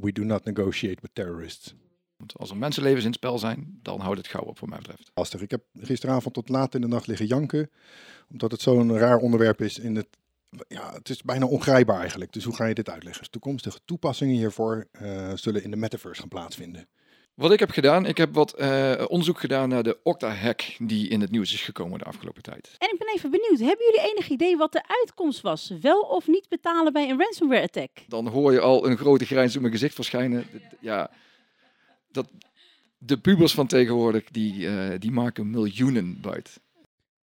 We do not negotiate with terrorists. Want als er mensenlevens in het spel zijn, dan houdt het gauw op voor mij betreft. Lastig. Ik heb gisteravond tot laat in de nacht liggen janken. Omdat het zo'n raar onderwerp is in het... Ja, het is bijna ongrijpbaar eigenlijk. Dus hoe ga je dit uitleggen? Dus toekomstige toepassingen hiervoor eh, zullen in de metaverse gaan plaatsvinden. Wat ik heb gedaan, ik heb wat eh, onderzoek gedaan naar de Okta-hack die in het nieuws is gekomen de afgelopen tijd. En ik ben even benieuwd, hebben jullie enig idee wat de uitkomst was? Wel of niet betalen bij een ransomware attack? Dan hoor je al een grote grijns op mijn gezicht verschijnen. Ja, dat, de pubers van tegenwoordig, die, eh, die maken miljoenen buit.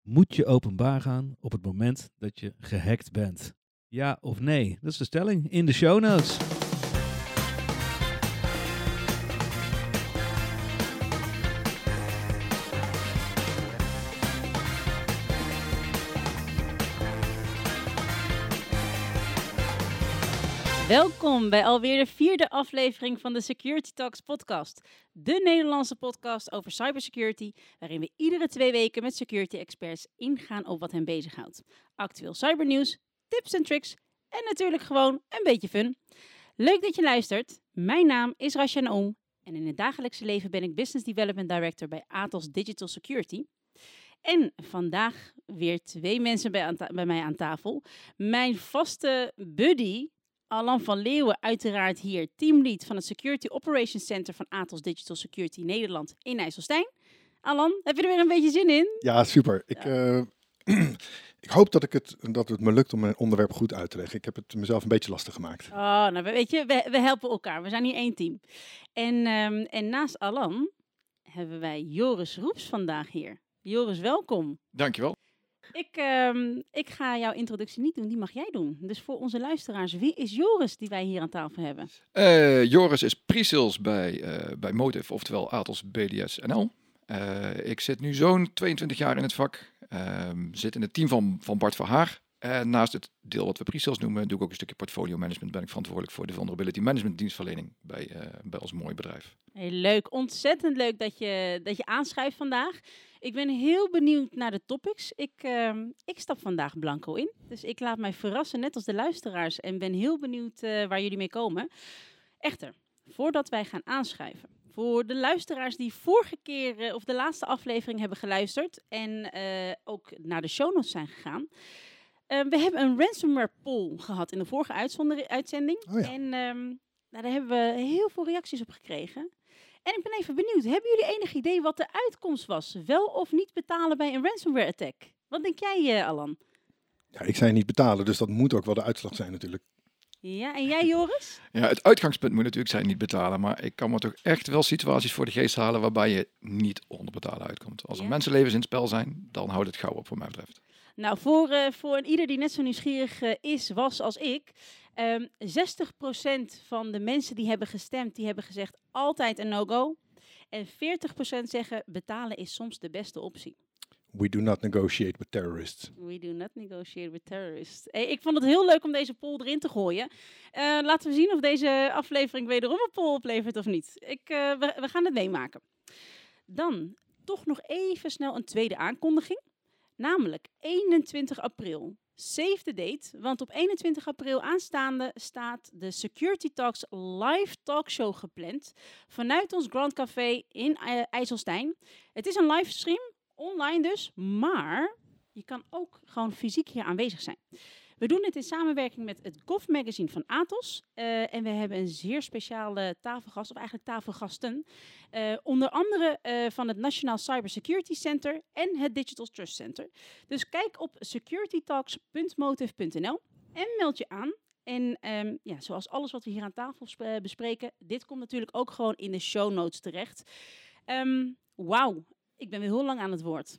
Moet je openbaar gaan op het moment dat je gehackt bent? Ja of nee? Dat is de stelling in de show notes. Welkom bij alweer de vierde aflevering van de Security Talks podcast. De Nederlandse podcast over cybersecurity, waarin we iedere twee weken met security experts ingaan op wat hen bezighoudt. Actueel cybernieuws, tips en tricks en natuurlijk gewoon een beetje fun. Leuk dat je luistert. Mijn naam is Rasha Oom en in het dagelijkse leven ben ik Business Development Director bij Atos Digital Security. En vandaag weer twee mensen bij, bij mij aan tafel. Mijn vaste buddy, Alan van Leeuwen, uiteraard hier teamlead van het Security Operations Center van Atos Digital Security Nederland in IJsselstein. Alan, heb je er weer een beetje zin in? Ja, super. Ik, eh, ik hoop dat, ik het, dat het me lukt om mijn onderwerp goed uit te leggen. Ik heb het mezelf een beetje lastig gemaakt. Oh, nou weet je, we, we helpen elkaar. We zijn hier één team. En, ehm, en naast Alan hebben wij Joris Roeps vandaag hier. Joris, welkom. Dankjewel. Ik, ehm, ik ga jouw introductie niet doen, die mag jij doen. Dus voor onze luisteraars, wie is Joris die wij hier aan tafel hebben? Eh, Joris is pre-sales bij, eh, bij Motive, oftewel Atos BDS NL. Eh, ik zit nu zo'n 22 jaar in het vak. Ehm, zit in het team van, van Bart Verhaar. En naast het deel wat we pre-sales noemen, doe ik ook een stukje portfolio management. Ben ik verantwoordelijk voor de vulnerability management dienstverlening bij, eh, bij ons mooi bedrijf. Heel leuk, ontzettend leuk dat je, dat je aanschuift vandaag. Ik ben heel benieuwd naar de topics. Ik, ehm, ik stap vandaag blanco in, dus ik laat mij verrassen, net als de luisteraars. En ben heel benieuwd eh, waar jullie mee komen. Echter, voordat wij gaan aanschuiven, voor de luisteraars die vorige keer eh, of de laatste aflevering hebben geluisterd en eh, ook naar de show notes zijn gegaan. Eh, we hebben een ransomware poll gehad in de vorige uitzending. Oh ja. En ehm, nou, daar hebben we heel veel reacties op gekregen. En ik ben even benieuwd, hebben jullie enig idee wat de uitkomst was? Wel of niet betalen bij een ransomware attack? Wat denk jij, eh, Alan? Ja, ik zei niet betalen, dus dat moet ook wel de uitslag zijn natuurlijk. Ja, en jij, Joris? Ja, het uitgangspunt moet natuurlijk zijn niet betalen. Maar ik kan me toch echt wel situaties voor de geest halen waarbij je niet onder betalen uitkomt. Als er Ja. mensenlevens in het spel zijn, dan houdt het gauw op voor mij betreft. Nou, voor, eh, voor een ieder die net zo nieuwsgierig eh, is, was als ik. ehm 60% van de mensen die hebben gestemd, die hebben gezegd altijd een no-go. En 40% zeggen betalen is soms de beste optie. We do not negotiate with terrorists. We do not negotiate with terrorists. Hey, ik vond het heel leuk om deze poll erin te gooien. Eh, laten we zien of deze aflevering wederom een poll oplevert of niet. Ik, we, we gaan het meemaken. Dan toch nog even snel een tweede aankondiging. Namelijk 21 april. Save the date, want op 21 april aanstaande staat de Security Talks live talkshow gepland vanuit ons Grand Café in eh, IJsselstein. Het is een livestream, online dus, maar je kan ook gewoon fysiek hier aanwezig zijn. We doen dit in samenwerking met het Golf Magazine van Atos. eh, en we hebben een zeer speciale tafelgast, of eigenlijk tafelgasten. eh, onder andere eh, van het Nationaal Cybersecurity Center en het Digital Trust Center. Dus kijk op securitytalks.motive.nl en meld je aan. En ehm, ja, zoals alles wat we hier aan tafel sp- bespreken, dit komt natuurlijk ook gewoon in de show notes terecht. Ehm, Wauw, ik ben weer heel lang aan het woord.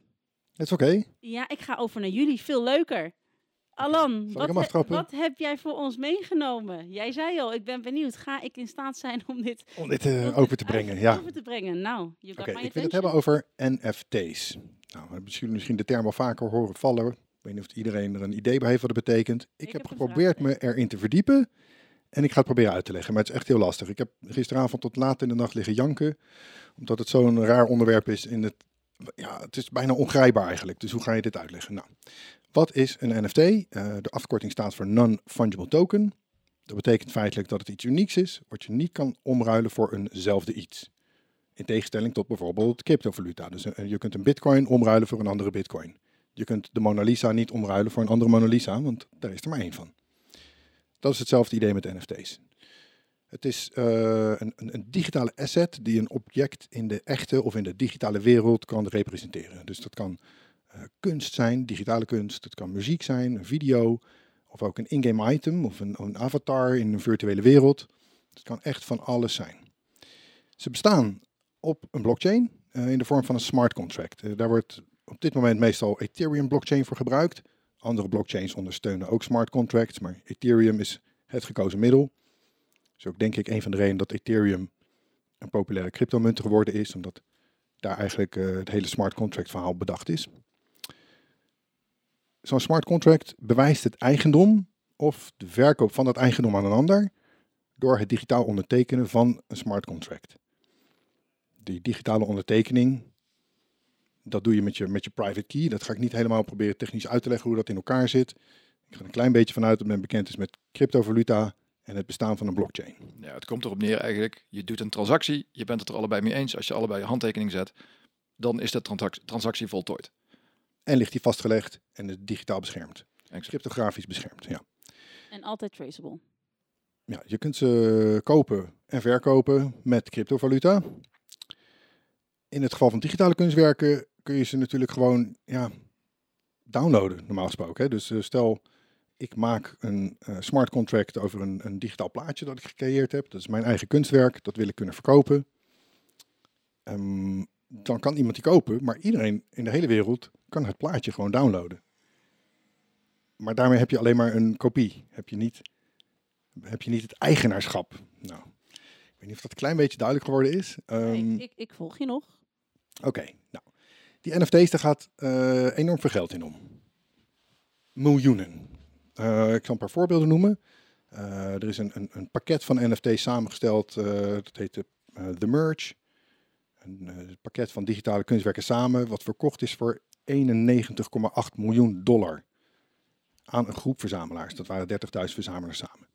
Dat is oké. Ja, ik ga over naar jullie. Veel leuker. Alan, wat, he- wat heb jij voor ons meegenomen? Jij zei al, ik ben benieuwd. Ga ik in staat zijn om dit Om dit eh, over te brengen, ja. over te brengen? Nou, Oké, my ik wil het hebben over NFT's. Nou, we hebben jullie misschien de term al vaker horen vallen. Ik weet niet of iedereen er een idee bij heeft wat het betekent. Ik, Ik heb geprobeerd me erin te verdiepen. En ik ga het proberen uit te leggen, maar het is echt heel lastig. Ik heb gisteravond tot laat in de nacht liggen janken. Omdat het zo'n raar onderwerp is in het... Ja, het is bijna ongrijpbaar eigenlijk. Dus hoe ga je dit uitleggen? Nou, wat is een NFT? Eh, de afkorting staat voor Non-Fungible Token. Dat betekent feitelijk dat het iets unieks is, wat je niet kan omruilen voor eenzelfde iets. In tegenstelling tot bijvoorbeeld cryptovaluta. Dus eh, je kunt een bitcoin omruilen voor een andere bitcoin. Je kunt de Mona Lisa niet omruilen voor een andere Mona Lisa, want daar is er maar één van. Dat is hetzelfde idee met NFT's. Het is uh, een, een, digitale asset die een object in de echte of in de digitale wereld kan representeren. Dus dat kan uh, kunst zijn, digitale kunst, het kan muziek zijn, een video, of ook een in-game item of een, een, avatar in een virtuele wereld. Het kan echt van alles zijn. Ze bestaan op een blockchain uh, in de vorm van een smart contract. daar wordt op dit moment meestal Ethereum blockchain voor gebruikt. Andere blockchains ondersteunen ook smart contracts, maar Ethereum is het gekozen middel. Dus ook denk ik een van de redenen dat Ethereum een populaire cryptomunt geworden is, omdat daar eigenlijk uh, het hele smart contract verhaal bedacht is. Zo'n smart contract bewijst het eigendom of de verkoop van dat eigendom aan een ander door het digitaal ondertekenen van een smart contract. Die digitale ondertekening, dat doe je met je, met je private key. Dat ga ik niet helemaal proberen technisch uit te leggen hoe dat in elkaar zit. Ik ga er een klein beetje vanuit dat men bekend is met cryptovaluta en het bestaan van een blockchain. Ja, het komt erop neer eigenlijk. Je doet een transactie, je bent het er allebei mee eens. Als je allebei je handtekening zet, dan is de transactie, transactie voltooid. En ligt die vastgelegd en is digitaal beschermd. En cryptografisch beschermd, ja. En altijd traceable. Ja, je kunt ze kopen en verkopen met cryptovaluta. In het geval van digitale kunstwerken kun je ze natuurlijk gewoon ja, downloaden, normaal gesproken. Hè. Dus uh, stel, ik maak een uh, smart contract over een, een, digitaal plaatje dat ik gecreëerd heb. Dat is mijn eigen kunstwerk, dat wil ik kunnen verkopen. Um, dan kan iemand die kopen, maar iedereen in de hele wereld kan het plaatje gewoon downloaden. Maar daarmee heb je alleen maar een kopie. Heb je niet, heb je niet het eigenaarschap. Nou, ik weet niet of dat een klein beetje duidelijk geworden is. Um, ik, ik, ik, volg je nog. Oké, okay, nou. Die NFT's, daar gaat uh, enorm veel geld in om. Miljoenen. Uh, ik zal een paar voorbeelden noemen. Uh, er is een, een, een, pakket van NFT's samengesteld. dat heet The Merge. Een pakket van digitale kunstwerken samen, wat verkocht is voor 91,8 miljoen dollar aan een groep verzamelaars. Dat waren 30.000 verzamelaars samen.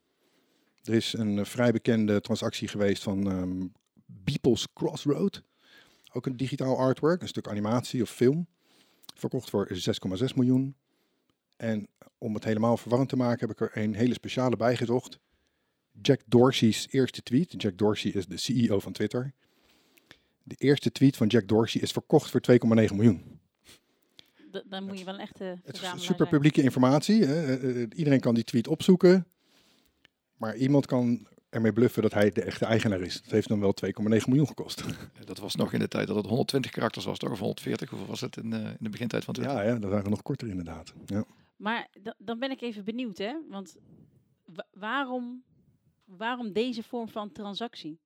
Er is een vrij bekende transactie geweest van um, Beeple's Crossroad. Ook een digitaal artwork, een stuk animatie of film. Verkocht voor 6,6 miljoen. En om het helemaal verwarrend te maken, heb ik er een hele speciale bijgezocht. Jack Dorsey's eerste tweet. Jack Dorsey is de CEO van Twitter. De eerste tweet van Jack Dorsey is verkocht voor 2,9 miljoen. dan moet je wel een echte Het is super publieke informatie. Hè. Eh, eh, iedereen kan die tweet opzoeken. Maar iemand kan ermee bluffen dat hij de echte eigenaar is. Dat heeft dan wel 2,9 miljoen gekost. Dat was nog in de tijd dat het 120 karakters was, toch? Of 140? Hoeveel was het in, uh, in de begintijd van Twitter? Ja, ja, dat waren nog korter inderdaad. Ja. Maar dan ben ik even benieuwd, hè? Want waarom, waarom deze vorm van transactie?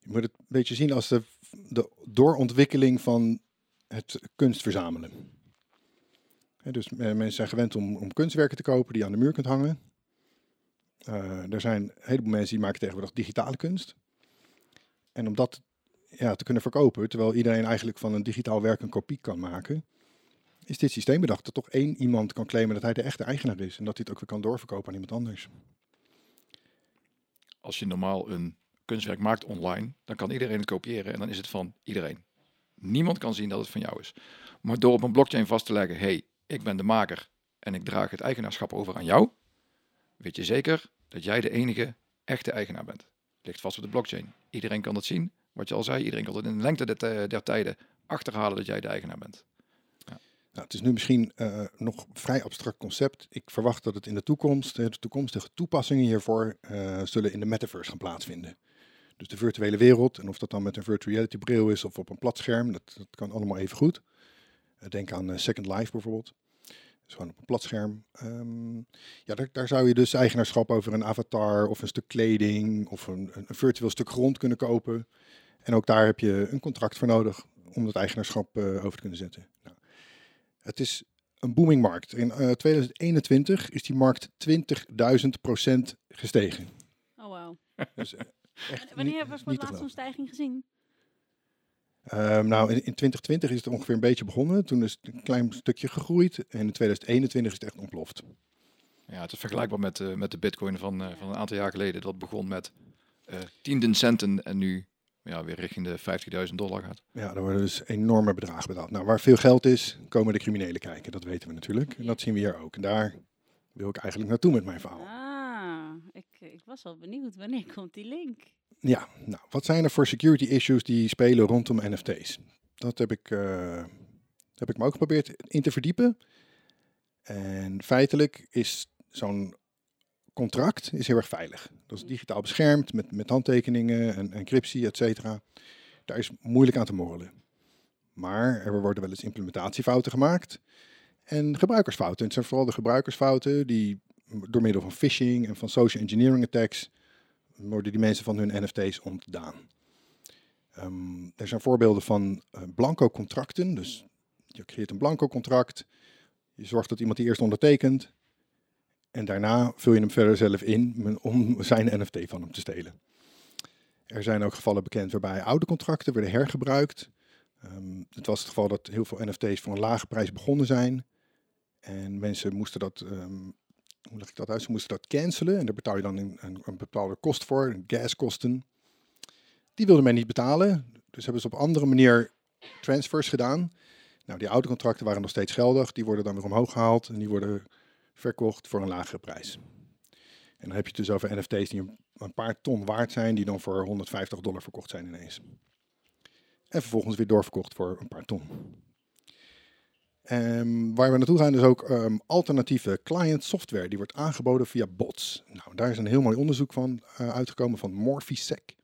Je moet het een beetje zien als de, de doorontwikkeling van het kunst verzamelen. dus mensen zijn gewend om, om kunstwerken te kopen die je aan de muur kunt hangen. Uh, er zijn een heleboel mensen die maken tegenwoordig digitale kunst. En om dat ja, te kunnen verkopen, terwijl iedereen eigenlijk van een digitaal werk een kopie kan maken, is dit systeem bedacht dat toch één iemand kan claimen dat hij de echte eigenaar is en dat hij het ook weer kan doorverkopen aan iemand anders. Als je normaal een kunstwerk maakt online, dan kan iedereen het kopiëren en dan is het van iedereen. Niemand kan zien dat het van jou is. Maar door op een blockchain vast te leggen, hey, ik ben de maker en ik draag het eigenaarschap over aan jou, weet je zeker dat jij de enige echte eigenaar bent. Ligt vast op de blockchain. Iedereen kan dat zien. Wat je al zei, iedereen kan het in de lengte der, der tijden achterhalen dat jij de eigenaar bent. Nou, het is nu misschien uh, nog vrij abstract concept. Ik verwacht dat het in de toekomst, de toekomstige toepassingen hiervoor, uh, zullen in de metaverse gaan plaatsvinden. Dus de virtuele wereld, en of dat dan met een virtual reality bril is of op een plat scherm, dat, dat kan allemaal even goed. Denk aan Second Life bijvoorbeeld. Dus gewoon op een platscherm. Um, ja, daar, daar, zou je dus eigenaarschap over een avatar of een stuk kleding of een, een, virtueel stuk grond kunnen kopen. En ook daar heb je een contract voor nodig om dat eigenaarschap over te kunnen zetten. Nou, het is een booming markt. In uh, 2021 is die markt 20.000 procent gestegen. Oh wow. Dus, uh, Wanneer hebben we voor het laatst zo'n stijging gezien? Um, nou, in, in, 2020 is het ongeveer een beetje begonnen. Toen is het een klein stukje gegroeid. En in 2021 is het echt ontploft. Ja, het is vergelijkbaar met, eh, met de bitcoin van, eh, van een aantal jaar geleden. Dat begon met eh tienden centen en nu ja, weer richting de 50.000 dollar gaat. Ja, er worden dus enorme bedragen betaald. Nou, waar veel geld is, komen de criminelen kijken. Dat weten we natuurlijk. En dat zien we hier ook. En daar wil ik eigenlijk naartoe met mijn verhaal. Ah, ik, ik was al benieuwd. Wanneer komt die link? Ja, nou, wat zijn er voor security issues die spelen rondom NFT's? Dat heb ik, eh, heb ik me ook geprobeerd in te verdiepen. En feitelijk is zo'n contract is heel erg veilig. Dat is digitaal beschermd met, met handtekeningen en encryptie, et cetera. Daar is moeilijk aan te morrelen. Maar er worden wel eens implementatiefouten gemaakt. En gebruikersfouten. En het zijn vooral de gebruikersfouten die door middel van phishing en van social engineering attacks worden die mensen van hun NFT's ontdaan. Ehm, er zijn voorbeelden van eh, blanco contracten. Dus je creëert een blanco contract. Je zorgt dat iemand die eerst ondertekent. En daarna vul je hem verder zelf in om zijn NFT van hem te stelen. Er zijn ook gevallen bekend waarbij oude contracten werden hergebruikt. Ehm, het was het geval dat heel veel NFT's voor een lage prijs begonnen zijn. En mensen moesten dat, ehm, hoe leg ik dat uit? Ze moesten dat cancelen en daar betaal je dan een, een bepaalde kost voor, gaskosten. Die wilde men niet betalen, dus hebben ze op andere manier transfers gedaan. Nou, die oude contracten waren nog steeds geldig, die worden dan weer omhoog gehaald en die worden verkocht voor een lagere prijs. En dan heb je het dus over NFT's die een, paar ton waard zijn, die dan voor 150 dollar verkocht zijn ineens. En vervolgens weer doorverkocht voor een paar ton. Ehm, waar we naartoe gaan is ook ehm, alternatieve client software. Die wordt aangeboden via bots. Nou, daar is een heel mooi onderzoek van eh, uitgekomen van Morphisec.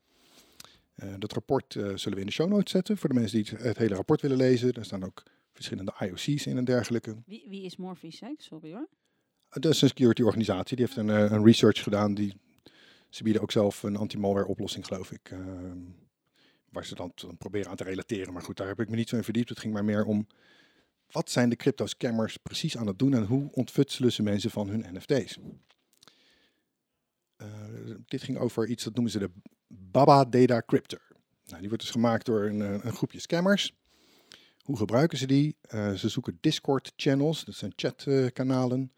Eh, dat rapport eh, zullen we in de show notes zetten voor de mensen die het, het hele rapport willen lezen. Daar staan ook verschillende IOC's in en dergelijke. Wie, wie is Morphisec? Sorry hoor. Dat is een security organisatie. Die heeft een, eh, een research gedaan. Die, ze bieden ook zelf een anti-malware oplossing, geloof ik. ehm, waar ze dan proberen aan te relateren. Maar goed, daar heb ik me niet zo in verdiept. Het ging maar meer om... Wat zijn de crypto scammers precies aan het doen en hoe ontfutselen ze mensen van hun NFT's? Eh, dit ging over iets dat noemen ze de Baba Data Cryptor. Nou, die wordt dus gemaakt door een, eh, een groepje scammers. Hoe gebruiken ze die? Ze zoeken Discord channels, dat zijn chatkanalen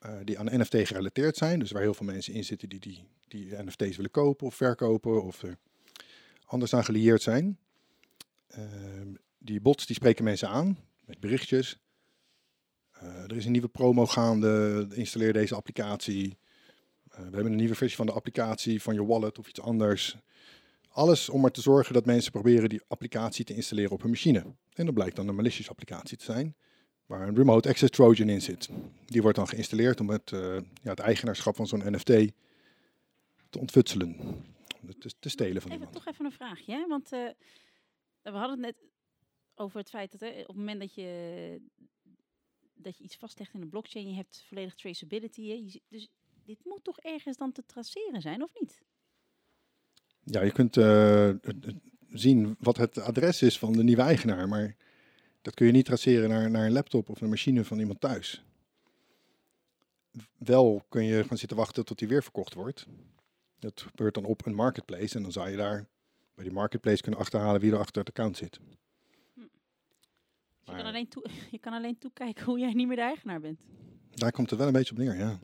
eh, die aan NFT gerelateerd zijn. Dus waar heel veel mensen in zitten die, die, die NFT's willen kopen of verkopen of er anders aan gelieerd zijn. Ehm, die bots die spreken mensen aan met berichtjes. Eh, er is een nieuwe promo gaande, installeer deze applicatie. Eh, we hebben een nieuwe versie van de applicatie van je wallet of iets anders. Alles om er te zorgen dat mensen proberen die applicatie te installeren op hun machine. En dat blijkt dan een malicious applicatie te zijn, waar een remote access trojan in zit. Die wordt dan geïnstalleerd om het, eh, ja, het eigenaarschap van zo'n NFT te ontfutselen. Te, te stelen van Even, iemand. toch even een vraagje, hè? want eh, we hadden het net over het feit dat hè, op het moment dat je, dat je iets vastlegt in een blockchain, je hebt volledig traceability. Hè? Je dus dit moet toch ergens dan te traceren zijn, of niet? Ja, je kunt eh, zien wat het adres is van de nieuwe eigenaar, maar dat kun je niet traceren naar, naar een laptop of een machine van iemand thuis. Wel kun je gaan zitten wachten tot die weer verkocht wordt. Dat gebeurt dan op een marketplace en dan zou je daar bij die marketplace kunnen achterhalen wie er achter het account zit. Dus je, kan alleen toe, je kan alleen toekijken hoe jij niet meer de eigenaar bent. Daar komt het wel een beetje op neer, ja.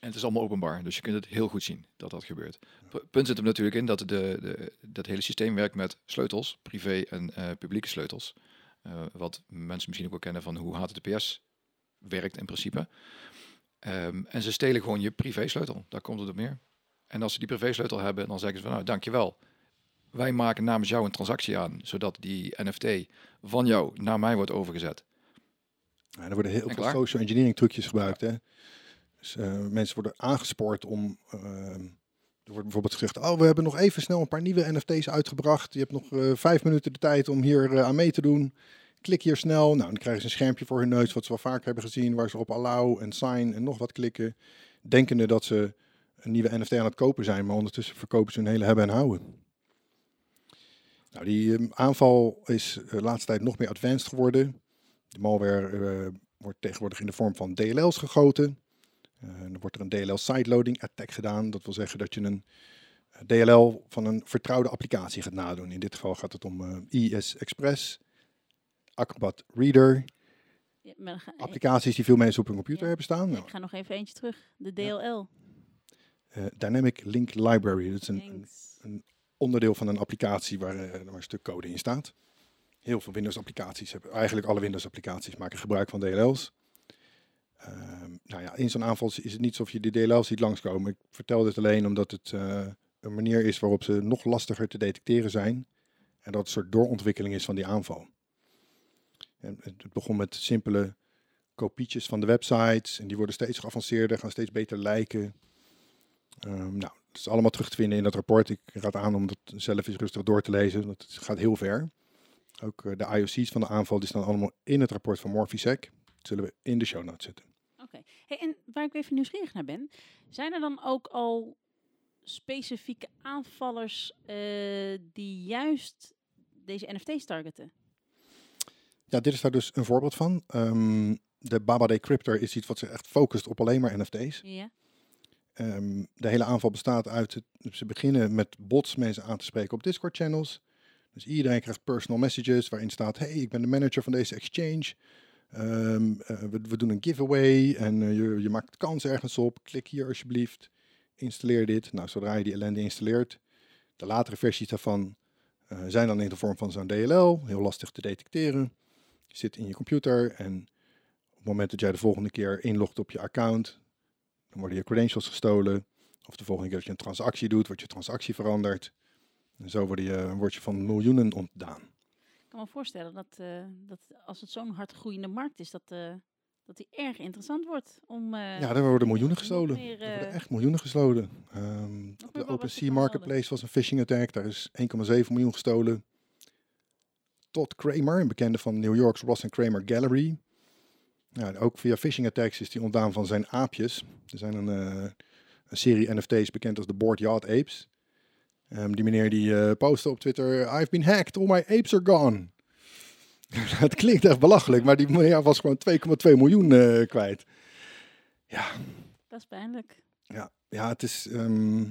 En het is allemaal openbaar, dus je kunt het heel goed zien dat dat gebeurt. P- punt zit hem natuurlijk in dat de, de, dat hele systeem werkt met sleutels, privé en eh, publieke sleutels. Eh, wat mensen misschien ook wel kennen van hoe HTTPS werkt in principe. Ehm, en ze stelen gewoon je privésleutel, daar komt het op neer. En als ze die privésleutel hebben, dan zeggen ze van nou dankjewel. Wij maken namens jou een transactie aan, zodat die NFT van jou naar mij wordt overgezet. Ja, er worden heel En veel klaar. social engineering trucjes gebruikt. Hè? Dus, eh, mensen worden aangespoord om. ehm, er wordt bijvoorbeeld gezegd: Oh, we hebben nog even snel een paar nieuwe NFT's uitgebracht. Je hebt nog eh, vijf minuten de tijd om hier eh, aan mee te doen. Klik hier snel. Nou, dan krijgen ze een schermpje voor hun neus, wat ze wel vaak hebben gezien, waar ze op allow en sign en nog wat klikken. Denkende dat ze een nieuwe NFT aan het kopen zijn, maar ondertussen verkopen ze hun hele hebben en houden. Nou, die ehm, aanval is eh, de laatste tijd nog meer advanced geworden. De malware wordt tegenwoordig in de vorm van DLL's gegoten. Eh, dan wordt er een DLL sideloading attack gedaan. Dat wil zeggen dat je een eh, DLL van een vertrouwde applicatie gaat nadoen. In dit geval gaat het om eh, ES Express, Acrobat Reader Ja, maar dan ga- Applicaties die veel mensen op hun computer Ja. hebben staan. Nou, Ik ga nog even eentje terug. De DLL. Dynamic Link Library, dat is een, onderdeel van een applicatie waar, waar een stuk code in staat. Heel veel Windows-applicaties hebben, eigenlijk alle Windows-applicaties maken gebruik van DLL's. Ehm, nou ja, in zo'n aanval is het niet alsof je die DLL's ziet langskomen. Ik vertel dit alleen omdat het eh, een manier is waarop ze nog lastiger te detecteren zijn. En dat het een soort doorontwikkeling is van die aanval. En het begon met simpele kopietjes van de websites. En die worden steeds geavanceerder, gaan steeds beter lijken. Ehm, nou, het is allemaal terug te vinden in dat rapport. Ik raad aan om dat zelf eens rustig door te lezen. want Het gaat heel ver. Ook eh, de IOC's van de aanval die staan allemaal in het rapport van Morphisec. Dat zullen we in de show notes zetten. Hey, en waar ik even nieuwsgierig naar ben, zijn er dan ook al specifieke aanvallers eh, die juist deze NFT's targeten? Ja, dit is daar dus een voorbeeld van. Ehm, de Baba Decryptor is iets wat zich echt focust op alleen maar NFT's. Ja. Ehm, de hele aanval bestaat uit het, ze beginnen met bots mensen aan te spreken op Discord channels. Dus iedereen krijgt personal messages waarin staat: Hey, ik ben de manager van deze exchange. Ehm, eh, we, we doen een giveaway en eh, je, je maakt kans ergens op. Klik hier alsjeblieft. Installeer dit. Nou, zodra je die ellende installeert, de latere versies daarvan eh, zijn dan in de vorm van zo'n DLL. Heel lastig te detecteren. Je zit in je computer en op het moment dat jij de volgende keer inlogt op je account, dan worden je credentials gestolen. Of de volgende keer dat je een transactie doet, wordt je transactie veranderd. En zo word je, word je van miljoenen ontdaan. Kan me voorstellen dat, eh, dat als het zo'n hard groeiende markt is, dat, eh, dat die erg interessant wordt om... eh, Ja, er worden miljoenen gestolen. meer, er worden echt miljoenen gestolen. Ehm, op de OpenSea Marketplace was een phishing attack. Daar is 1,7 miljoen gestolen. Todd Kramer, een bekende van New York's Ross Kramer Gallery. Ja, ook via phishing attacks is die ontdaan van zijn aapjes. Er zijn een, een serie NFT's bekend als de Board Yard Apes. Ehm, die meneer die eh, postte op Twitter, I've been hacked, all my apes are gone. Het klinkt echt belachelijk, maar die meneer was gewoon 2,2 miljoen eh, kwijt. Ja, Dat is pijnlijk. ja, ja het, is, ehm,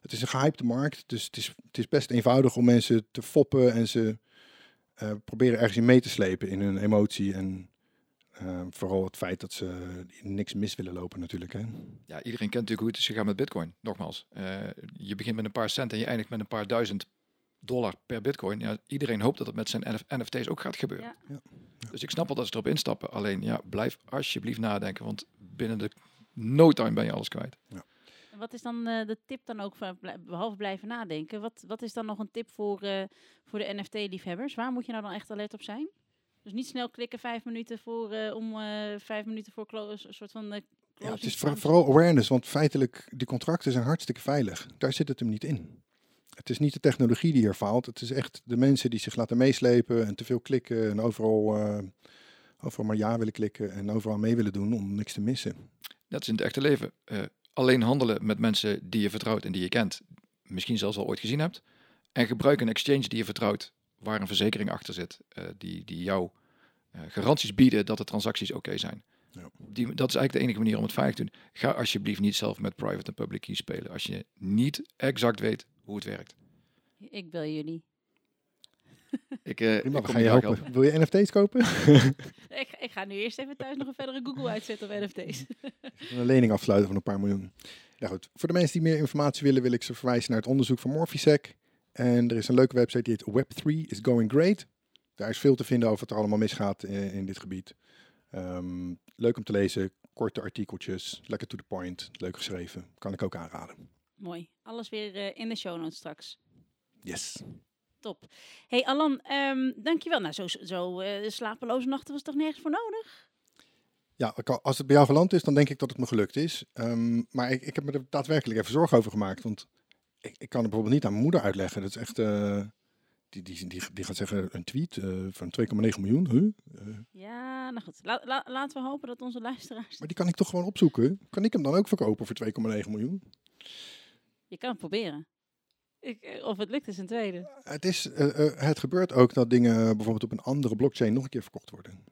het is een gehypte markt. Dus het is, het is best eenvoudig om mensen te foppen en ze eh, proberen ergens in mee te slepen in hun emotie. En eh, vooral het feit dat ze niks mis willen lopen natuurlijk. Hè. Ja, iedereen kent natuurlijk hoe het is gegaan met Bitcoin. Nogmaals, eh, je begint met een paar cent en je eindigt met een paar duizend dollar per Bitcoin. Ja, iedereen hoopt dat het met zijn NF NFT's ook gaat gebeuren. Ja. Ja. Dus ik snap wel dat ze erop instappen. Alleen ja, blijf alsjeblieft nadenken, want binnen de no time ben je alles kwijt. En wat is dan eh, de tip dan ook, van, behalve blijven nadenken, wat, wat is dan nog een tip voor, eh, voor de NFT-liefhebbers? Waar moet je nou dan echt alert op zijn? Dus niet snel klikken vijf minuten voor, eh, om eh, vijf minuten voor close, een soort van... eh, Ja, het is vooral awareness, want feitelijk, die contracten zijn hartstikke veilig. Daar zit het hem niet in. Het is niet de technologie die er faalt. Het is echt de mensen die zich laten meeslepen en te veel klikken en overal, eh, overal maar ja willen klikken en overal mee willen doen om niks te missen. Net als in het echte leven. Eh, alleen handelen met mensen die je vertrouwt en die je kent. Misschien zelfs al ooit gezien hebt. En gebruik een exchange die je vertrouwt, waar een verzekering achter zit. eh, die, die jou eh, garanties bieden dat de transacties oké zijn. Ja. Die, dat is eigenlijk de enige manier om het veilig te doen. Ga alsjeblieft niet zelf met private en public key spelen. Als je niet exact weet hoe het werkt. Ik bel jullie. Ik, eh, Prima, ik je helpen. Wil je NFT's kopen? Ik, ga- ik ga nu eerst even thuis nog een verdere Google uitzetten op NFT's. een lening afsluiten van een paar miljoen. Ja, goed. Voor de mensen die meer informatie willen, wil ik ze verwijzen naar het onderzoek van Morphisec. En er is een leuke website die heet Web3 is going great. Daar is veel te vinden over wat er allemaal misgaat in, in dit gebied. Ehm, leuk om te lezen, korte artikeltjes, lekker to the point, leuk geschreven. Kan ik ook aanraden. Mooi. Alles weer eh, in de show notes straks. Yes. Top. Hey Alan, ehm, dankjewel. Nou, zo, zo eh, slapeloze nachten was toch nergens voor nodig? Ja, als het bij jou geland is, dan denk ik dat het me gelukt is. Ehm, maar ik, ik heb me er daadwerkelijk even zorgen over gemaakt. Want ik, ik kan het bijvoorbeeld niet aan mijn moeder uitleggen. Dat is echt... eh, die, die, die, die gaat zeggen, een tweet eh, van 2,9 miljoen. Huh? Eh, Ja, nou goed. La- la- laten we hopen dat onze luisteraars... maar die kan ik toch gewoon opzoeken? Kan ik hem dan ook verkopen voor 2,9 miljoen? Je kan het proberen. Ik, of het lukt is een tweede. Het, is, het gebeurt ook dat dingen bijvoorbeeld op een andere blockchain nog een keer verkocht worden.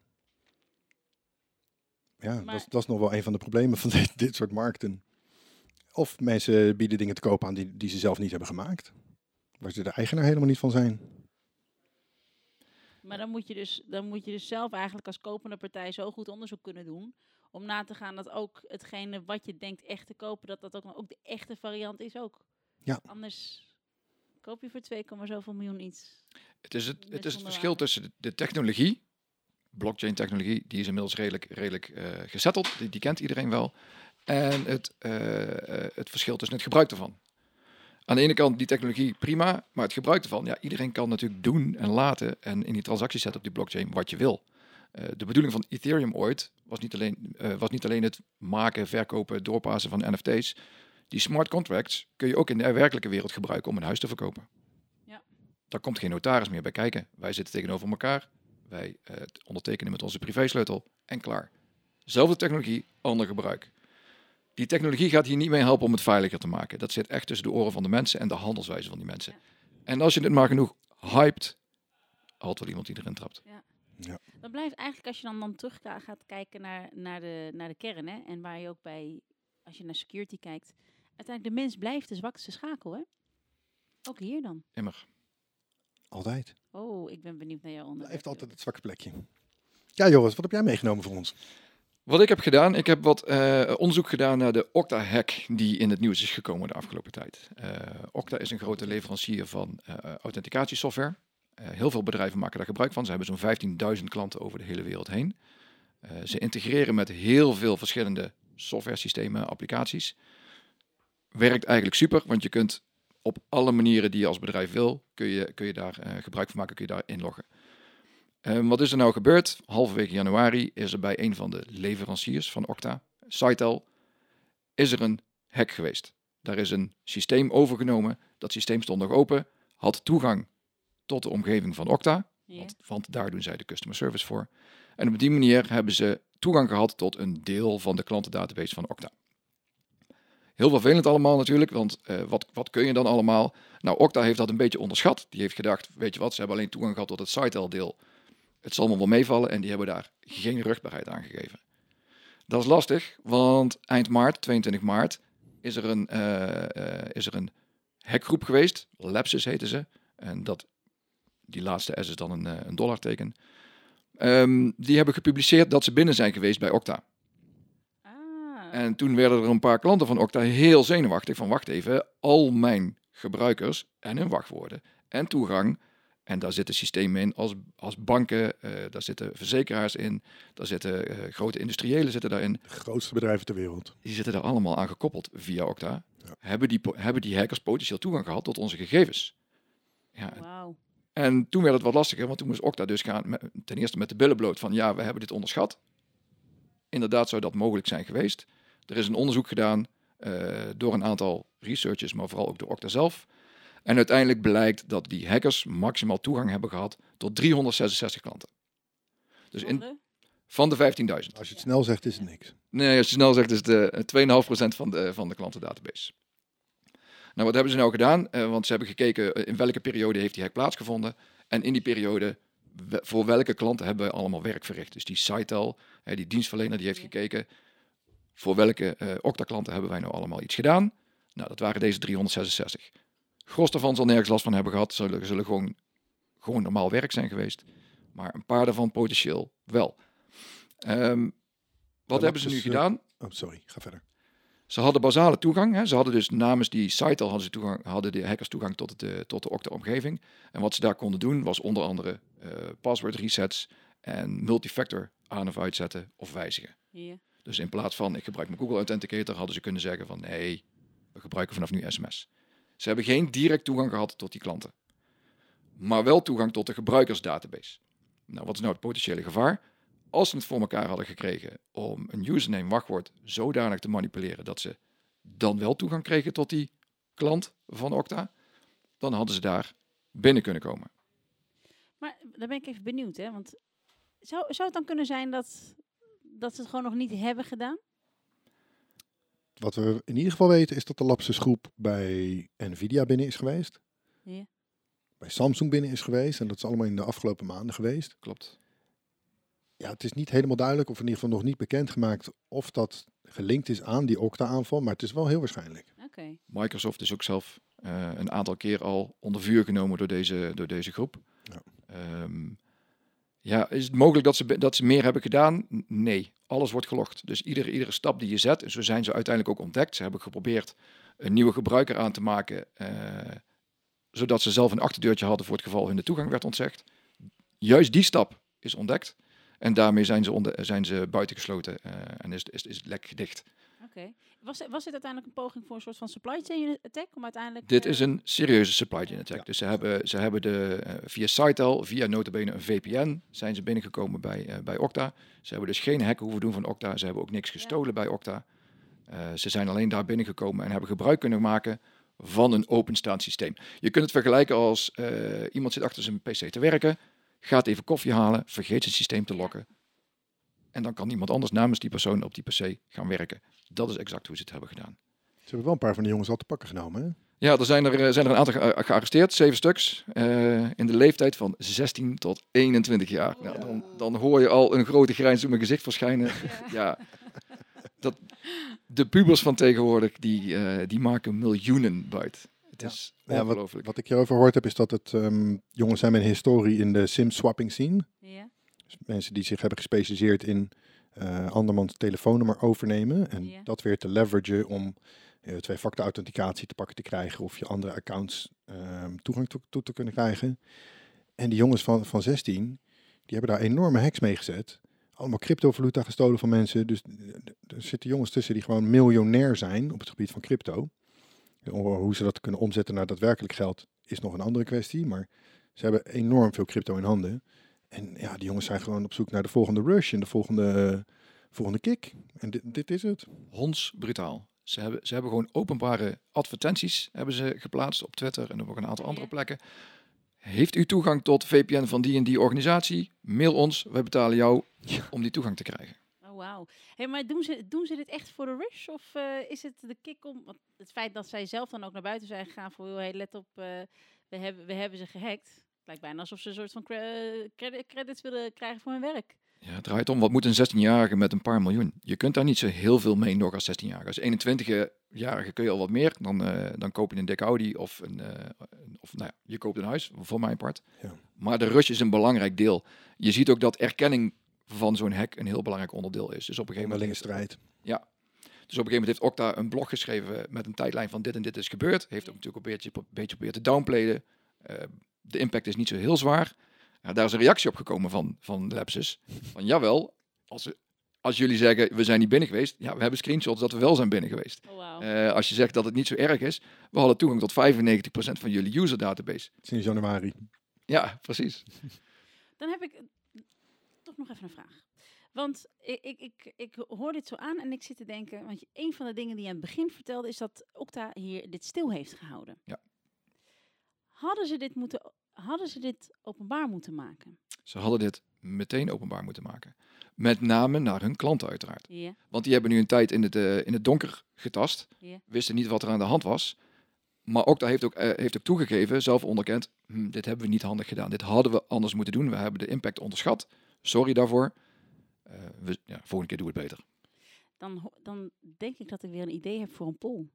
Ja, dat, Maar- dat is nog wel een van de problemen van dit, dit soort markten. Of mensen bieden dingen te koop aan die, die ze zelf niet hebben gemaakt. Waar ze de eigenaar helemaal niet van zijn. Maar dan moet, je dus, dan moet je dus zelf eigenlijk als kopende partij zo goed onderzoek kunnen doen. Om na te gaan dat ook hetgene wat je denkt echt te kopen, dat dat ook, ook de echte variant is ook. Ja. Anders koop je voor 2, zoveel miljoen iets. Het is het, het, is het verschil tussen de, technologie, blockchain technologie, die is inmiddels redelijk, redelijk eh gezetteld, die, die kent iedereen wel. En het, eh, eh, het verschil tussen het gebruik ervan. Aan de ene kant die technologie prima, maar het gebruik ervan, ja, iedereen kan natuurlijk doen en laten en in die transacties zetten op die blockchain wat je wil. Eh, de bedoeling van Ethereum ooit was niet, alleen, was niet alleen het maken, verkopen, doorpassen van NFT's. Die smart contracts kun je ook in de werkelijke wereld gebruiken om een huis te verkopen. Ja. Daar komt geen notaris meer bij kijken. Wij zitten tegenover elkaar. Wij ondertekenen met onze privésleutel en klaar. Zelfde technologie, ander gebruik. Die technologie gaat hier niet mee helpen om het veiliger te maken. Dat zit echt tussen de oren van de mensen en de handelswijze van die mensen. Ja. En als je het maar genoeg hypt, altijd wel iemand die erin trapt. Dat blijft eigenlijk als je dan, dan terug ga- gaat kijken naar, naar, de, naar de kern. Hè, en waar je ook bij, als je naar security kijkt. Uiteindelijk, de mens blijft de zwakste schakel. Hè? Ook hier dan. Immer. Altijd. Oh, ik ben benieuwd naar jouw onderwerp. Blijft altijd het zwakke plekje. Ja, Joris, wat heb jij meegenomen voor ons? Wat ik heb gedaan, ik heb wat eh, onderzoek gedaan naar de Okta-hack die in het nieuws is gekomen de afgelopen tijd. Eh, Okta is een grote leverancier van eh, authenticatiesoftware. Heel veel bedrijven maken daar gebruik van. Ze hebben zo'n 15.000 klanten over de hele wereld heen. Ze integreren met heel veel verschillende software systemen, applicaties. Werkt eigenlijk super, want je kunt op alle manieren die je als bedrijf wil, kun je, kun je daar gebruik van maken, kun je daar inloggen. Ehm, wat is er nou gebeurd? Halverwege januari is er bij een van de leveranciers van Okta, Sitel, is er een hack geweest. Daar is een systeem overgenomen. Dat systeem stond nog open, had toegang tot de omgeving van Okta, want, want daar doen zij de customer service voor. En op die manier hebben ze toegang gehad tot een deel van de klantendatabase van Okta. Heel vervelend allemaal natuurlijk, want eh, wat, wat kun je dan allemaal? Nou, Okta heeft dat een beetje onderschat. Die heeft gedacht, weet je wat, ze hebben alleen toegang gehad tot het Sitel-deel. Het zal me wel meevallen en die hebben daar geen rugbaarheid aan gegeven. Dat is lastig, want eind maart, 22 maart, is er een, eh, is er een hackgroep geweest. Lapsus heten ze. En dat, die laatste S is dan een, eh, een dollarteken. Ehm, die hebben gepubliceerd dat ze binnen zijn geweest bij Okta. Ah, En toen werden er een paar klanten van Okta heel zenuwachtig van wacht even, al mijn gebruikers en hun wachtwoorden en toegang. En daar zitten systemen in als, als banken, eh, daar zitten verzekeraars in, daar zitten eh, grote industriëlen zitten daarin. De grootste bedrijven ter wereld. Die zitten daar allemaal aan gekoppeld via Okta. Ja. Hebben, die, hebben die hackers potentieel toegang gehad tot onze gegevens? Ja, wauw. en toen werd het wat lastiger, want toen moest Okta dus gaan met- ten eerste met de billen bloot van ja, we hebben dit onderschat. Inderdaad zou dat mogelijk zijn geweest. Er is een onderzoek gedaan eh, door een aantal researchers, maar vooral ook door Okta zelf. En uiteindelijk blijkt dat die hackers maximaal toegang hebben gehad tot 366 klanten. Dus in, van de 15.000. Als je het snel zegt, is het niks. Nee, als je snel zegt, is het eh, 2,5% van de, van de klantendatabase. Nou, wat hebben ze nou gedaan? Eh, want ze hebben gekeken eh, in welke periode heeft die hack plaatsgevonden. En in die periode, we- voor welke klanten hebben we allemaal werk verricht. Dus die Sitel, hè, die dienstverlener, die heeft gekeken. Voor welke eh Okta-klanten hebben wij nou allemaal iets gedaan? Nou, dat waren deze 366. Gros daarvan zal nergens last van hebben gehad. Zullen, zullen gewoon, gewoon normaal werk zijn geweest. Maar een paar daarvan potentieel wel. Ehm, wat hebben ze nu eh, gedaan? Oh, sorry. Ga verder. Ze hadden basale toegang. Hè. Ze hadden dus namens die site al hadden, ze toegang, hadden de hackers toegang tot, het, eh, tot de Okta-omgeving. En wat ze daar konden doen was onder andere eh password resets en multifactor aan of uitzetten of wijzigen. Ja. Dus in plaats van ik gebruik mijn Google Authenticator hadden ze kunnen zeggen van nee, we gebruiken vanaf nu sms. Ze hebben geen direct toegang gehad tot die klanten. Maar wel toegang tot de gebruikersdatabase. Nou, wat is nou het potentiële gevaar? Als ze het voor elkaar hadden gekregen om een username wachtwoord zodanig te manipuleren dat ze dan wel toegang kregen tot die klant van Okta, dan hadden ze daar binnen kunnen komen. Maar daar ben ik even benieuwd, hè? Want zou, zou het dan kunnen zijn dat, dat ze het gewoon nog niet hebben gedaan? Wat we in ieder geval weten is dat de Lapsus groep bij Nvidia binnen is geweest. Ja. Bij Samsung binnen is geweest. En dat is allemaal in de afgelopen maanden geweest. Klopt. Ja, het is niet helemaal duidelijk, of in ieder geval nog niet bekendgemaakt, of dat gelinkt is aan die Okta-aanval. Maar het is wel heel waarschijnlijk. Oké. Microsoft is ook zelf eh, een aantal keer al onder vuur genomen door deze, door deze groep. Ja. Ehm, Ja, is het mogelijk dat ze, dat ze meer hebben gedaan? Nee, alles wordt gelogd. Dus iedere, iedere stap die je zet, en zo zijn ze uiteindelijk ook ontdekt. Ze hebben geprobeerd een nieuwe gebruiker aan te maken, eh, zodat ze zelf een achterdeurtje hadden voor het geval hun de toegang werd ontzegd. Juist die stap is ontdekt. En daarmee zijn ze, onder, zijn ze buitengesloten eh, en is, is, is het lek gedicht. Oké. Was, was dit uiteindelijk een poging voor een soort van supply chain attack? Om uiteindelijk... Dit eh, is een serieuze supply chain attack. Ja. Dus ze hebben, ze hebben de, eh, via Sitel, via notabene een VPN, zijn ze binnengekomen bij, eh, bij Okta. Ze hebben dus geen hack hoeven doen van Okta. Ze hebben ook niks gestolen bij Okta. Eh, ze zijn alleen daar binnengekomen en hebben gebruik kunnen maken van een openstaand systeem. Je kunt het vergelijken als eh, iemand zit achter zijn PC te werken, gaat even koffie halen, vergeet zijn systeem te lokken. En dan kan iemand anders namens die persoon op die PC gaan werken. Dat is exact hoe ze het hebben gedaan. Ze hebben wel een paar van die jongens al te pakken genomen. Hè? Ja, er zijn er, eh, zijn er een aantal ge- gearresteerd, zeven stuks, eh, in de leeftijd van 16 tot 21 jaar. Nou, dan, dan hoor je al een grote grijns op mijn gezicht verschijnen. Ja, dat, de pubers van tegenwoordig, die, eh, die maken miljoenen buiten. Het Ja. is Ja, ongelooflijk. Wat ik hierover gehoord heb, is dat het ehm, jongens zijn met een historie in de sim-swapping scene. Ja. Mensen die zich hebben gespecialiseerd in eh andermans telefoonnummer overnemen. En dat weer te leveragen om eh, twee-factor authenticatie te pakken te krijgen. Of je andere accounts ehm, toegang toe, toe te kunnen krijgen. En die jongens van, van 16, die hebben daar enorme hacks mee gezet. Allemaal cryptovaluta gestolen van mensen. Dus eh, er zitten jongens tussen die gewoon miljonair zijn op het gebied van crypto. Hoe ze dat kunnen omzetten naar daadwerkelijk geld is nog een andere kwestie. Maar ze hebben enorm veel crypto in handen. En ja, die jongens zijn gewoon op zoek naar de volgende rush en de volgende, volgende kick. En dit, dit is het. Hondsbrutaal. Ze hebben, ze hebben gewoon openbare advertenties hebben ze geplaatst op Twitter en op ook een aantal andere plekken. Heeft u toegang tot VPN van die en die organisatie? Mail ons, wij betalen jou om die toegang te krijgen. Oh, wauw. Hey, maar doen ze, doen ze dit echt voor de rush? Of eh, is het de kick om... Want het feit dat zij zelf dan ook naar buiten zijn gegaan voor... Hey, let op, eh, we, hebben, we hebben ze gehackt. Lijkt bijna alsof ze een soort van cre- credit, credits willen krijgen voor hun werk. Ja, het draait om, wat moet een 16-jarige met een paar miljoen? Je kunt daar niet zo heel veel mee nog als 16-jarige. Als 21-jarige kun je al wat meer. Dan, eh, dan koop je een dikke Audi of, een, eh, een- of nou ja, je koopt een huis, voor mijn part. Ja. Maar de rush is een belangrijk deel. Je ziet ook dat erkenning van zo'n hack een heel belangrijk onderdeel is. Dus op een gegeven moment heeft- strijd. Dus op een gegeven moment heeft Okta een blog geschreven met een tijdlijn van dit en dit is gebeurd. Heeft ook natuurlijk een beetje, een beetje geprobeerd te downplayen. Eh, de impact is niet zo heel zwaar. Ja, daar is een reactie op gekomen van, van Lapsus. Van jawel, als, als jullie zeggen we zijn niet binnen geweest. Ja, we hebben screenshots dat we wel zijn binnen geweest. Oh. Eh, als je zegt dat het niet zo erg is. We hadden toegang tot 95% van jullie user database. Sinds januari. Ja, precies. Dan heb ik eh, toch nog even een vraag. Want ik, ik, ik, ik hoor dit zo aan en ik zit te denken... Want je- een van de dingen die je aan het begin vertelde... is dat Okta hier dit stil heeft gehouden. Ja. Hadden ze dit, moeten, hadden ze dit openbaar moeten maken? Ze hadden dit meteen openbaar moeten maken. Met name naar hun klanten uiteraard. Ja. Want die hebben nu een tijd in het, eh, in het donker getast. Ja. Wisten niet wat er aan de hand was. Maar Okta heeft ook, eh, heeft ook toegegeven, zelf onderkend, "Hm, dit hebben we niet handig gedaan. Dit hadden we anders moeten doen. We hebben de impact onderschat. Sorry daarvoor. Eh, we, ja, volgende keer doen we het beter. Dan, dan denk ik dat ik weer een idee heb voor een poll.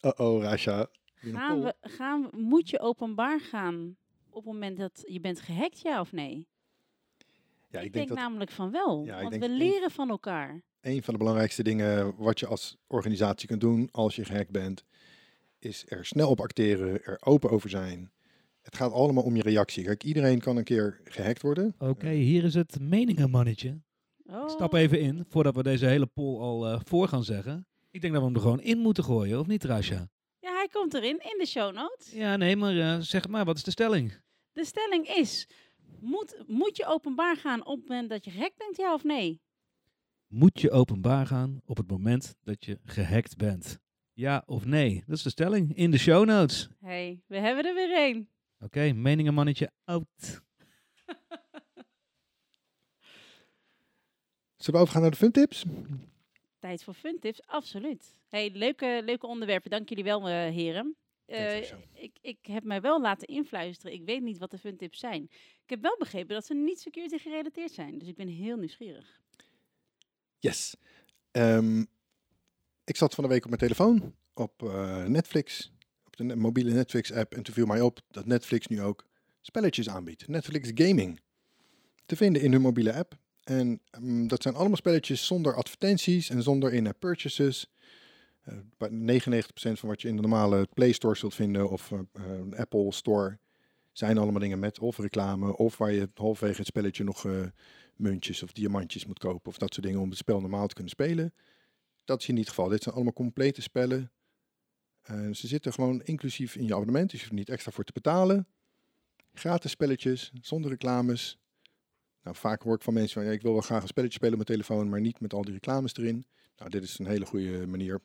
Uh-oh, Rasha. Gaan we, gaan we, moet je openbaar gaan op het moment dat je bent gehackt, ja of nee? Ja, ik, ik denk, denk dat namelijk van wel. Ja, want we een- leren van elkaar. een van de belangrijkste dingen wat je als organisatie kunt doen als je gehackt bent, is er snel op acteren, er open over zijn. Het gaat allemaal om je reactie. Kijk, iedereen kan een keer gehackt worden. Oké, hier is het meningenmannetje. Oh. Ik stap even in, voordat we deze hele poll al eh, voor gaan zeggen. Ik denk dat we hem er gewoon in moeten gooien, of niet, Rasha? Hij komt erin in de show notes. Ja, nee, maar eh, zeg maar, wat is de stelling? De stelling is, moet, moet je openbaar gaan op het moment dat je gehackt bent, ja of nee? Moet je openbaar gaan op het moment dat je gehackt bent? Ja of nee? Dat is de stelling in de show notes. hey, we hebben er weer één. Oké, meningenmannetje out. Zullen we overgaan naar de fun tips? Tijd voor fun tips, absoluut. Hey, leuke, leuke onderwerpen, dank jullie wel, eh, heren. Eh, ik, ik heb mij wel laten influisteren. Ik weet niet wat de fun tips zijn. Ik heb wel begrepen dat ze niet security gerelateerd zijn. Dus ik ben heel nieuwsgierig. Yes. Ehm, ik zat van de week op mijn telefoon op eh, Netflix, op de ne- mobiele Netflix app. En toen viel mij op dat Netflix nu ook spelletjes aanbiedt. Netflix Gaming. te vinden in hun mobiele app. En mm, dat zijn allemaal spelletjes zonder advertenties en zonder in-app purchases. Eh, bij 99% van wat je in de normale Play Store zult vinden of eh, eh, Apple Store zijn allemaal dingen met of reclame of waar je halverwege het spelletje nog eh, muntjes of diamantjes moet kopen of dat soort dingen om het spel normaal te kunnen spelen. Dat is niet het geval. Dit zijn allemaal complete spellen. Eh, ze zitten gewoon inclusief in je abonnement, dus je hoeft er niet extra voor te betalen. Gratis spelletjes, zonder reclames. Nou, vaak hoor ik van mensen van, ja, ik wil wel graag een spelletje spelen op mijn telefoon, maar niet met al die reclames erin. Nou, dit is een hele goede manier.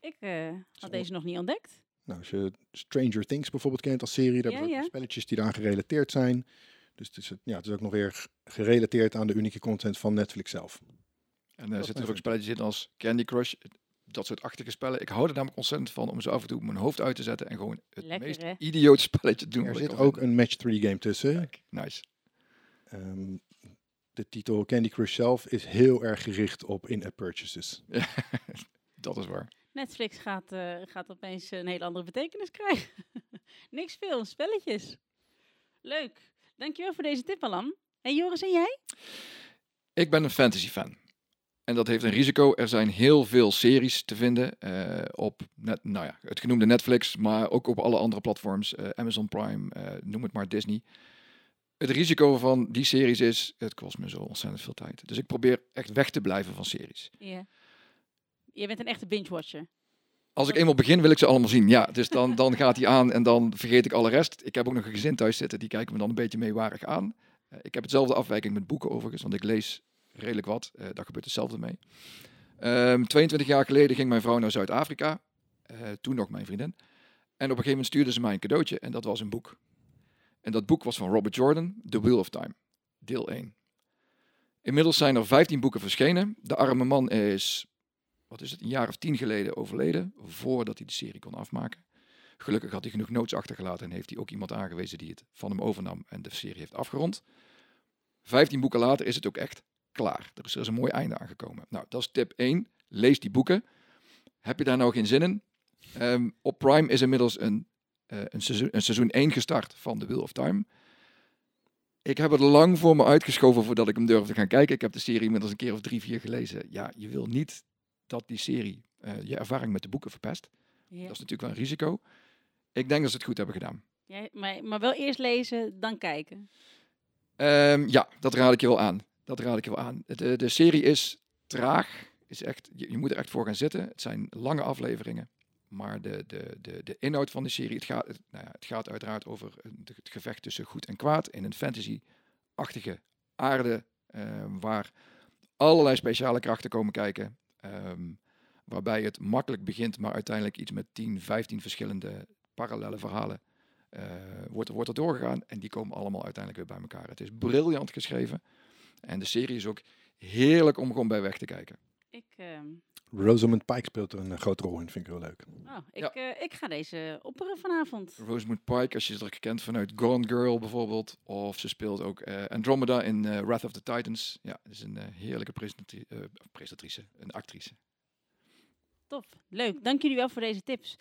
Ik eh, Zo. had deze nog niet ontdekt. Nou, als je Stranger Things bijvoorbeeld kent als serie, daar Ja, hebben we ook ja. spelletjes die daaraan gerelateerd zijn. Dus het is, het- ja, het is ook nog weer gerelateerd aan de unieke content van Netflix zelf. En er Dat zitten er ook spelletjes in als Candy Crush. Dat soort achtige spellen. Ik hou er namelijk ontzettend van om zo af en toe mijn hoofd uit te zetten en gewoon het Lekker, meest hè? idioot spelletje te doen. er zit ook vinden. een match 3 game tussen. Kijk, nice. Ehm, de titel Candy Crush zelf is heel erg gericht op in-app purchases. Dat is waar. Netflix gaat, eh, gaat opeens een hele andere betekenis krijgen. Niks veel, spelletjes. Leuk. Dankjewel voor deze tip, Alan. En Joris, en jij? Ik ben een fantasy fan. En dat heeft een risico. Er zijn heel veel series te vinden eh, op net, nou ja, het genoemde Netflix, maar ook op alle andere platforms. eh, Amazon Prime, eh, noem het maar Disney. Het risico van die series is, het kost me zo ontzettend veel tijd. Dus ik probeer echt weg te blijven van series. Ja. Je bent een echte binge-watcher. Als ik eenmaal begin, wil ik ze allemaal zien. Ja, dus dan, dan gaat hij aan en dan vergeet ik alle rest. Ik heb ook nog een gezin thuis zitten, die kijken me dan een beetje meewarig aan. Eh, ik heb hetzelfde afwijking met boeken overigens, want ik lees redelijk wat. Eh daar gebeurt hetzelfde mee. Ehm 22 jaar geleden ging mijn vrouw naar Zuid-Afrika. Eh, toen nog mijn vriendin. En op een gegeven moment stuurde ze mij een cadeautje en dat was een boek. En dat boek was van Robert Jordan, The Wheel of Time, deel 1. Inmiddels zijn er 15 boeken verschenen. De arme man is wat is het, een jaar of tien geleden overleden, voordat hij de serie kon afmaken. Gelukkig had hij genoeg notes achtergelaten en heeft hij ook iemand aangewezen die het van hem overnam en de serie heeft afgerond. Vijftien boeken later is het ook echt klaar. Er is, er een mooi einde aangekomen. Nou, dat is tip 1. Lees die boeken. Heb je daar nou geen zin in? Ehm, op Prime is inmiddels een, een, seizoen, een seizoen 1 gestart van The Wheel of Time. Ik heb het lang voor me uitgeschoven voordat ik hem durfde te gaan kijken. Ik heb de serie inmiddels een keer of drie, vier gelezen. Ja, je wil niet dat die serie eh, je ervaring met de boeken verpest. Ja. Dat is natuurlijk wel een risico. Ik denk dat ze het goed hebben gedaan. Ja, maar, maar wel eerst lezen, dan kijken. Ehm, ja, dat raad ik je wel aan. Dat raad ik je wel aan. De, de serie is traag. Is echt, je, je moet er echt voor gaan zitten. Het zijn lange afleveringen. Maar de, de, de, de inhoud van de serie, het gaat, nou ja, het gaat uiteraard over het gevecht tussen goed en kwaad in een fantasy-achtige aarde, ehm, waar allerlei speciale krachten komen kijken. ehm, waarbij het makkelijk begint, maar uiteindelijk iets met 10, 15 verschillende parallele verhalen eh, wordt, wordt er doorgegaan. En die komen allemaal uiteindelijk weer bij elkaar. Het is briljant geschreven. En de serie is ook heerlijk om gewoon bij weg te kijken. Ik, ehm, Rosamund Pike speelt er een eh, grote rol in, vind ik heel leuk. oh, ik, Ja. eh, ik ga deze opperen vanavond. Rosamund Pike, als je ze er kent vanuit Gone Girl bijvoorbeeld. Of ze speelt ook eh, Andromeda in Wrath of the Titans. Ja, dat is een heerlijke eh, presentatrice, een actrice. Tof, leuk. Dank jullie wel voor deze tips.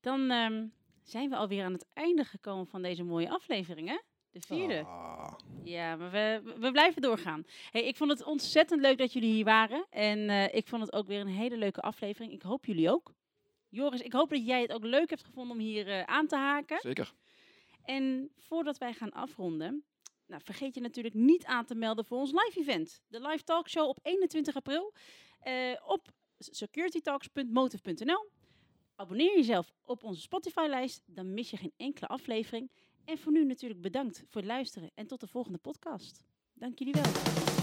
Dan ehm, zijn we alweer aan het einde gekomen van deze mooie aflevering, hè? De vierde. Ah, Ja, maar we, we blijven doorgaan. Hey, ik vond het ontzettend leuk dat jullie hier waren. En eh, ik vond het ook weer een hele leuke aflevering. Ik hoop jullie ook. Joris, ik hoop dat jij het ook leuk hebt gevonden om hier eh, aan te haken. Zeker. En voordat wij gaan afronden, nou, vergeet je natuurlijk niet aan te melden voor ons live event. De live talkshow op 21 april eh, op securitytalks.motive.nl. Abonneer jezelf op onze Spotify-lijst, dan mis je geen enkele aflevering. En voor nu natuurlijk bedankt voor het luisteren en tot de volgende podcast. Dank jullie wel.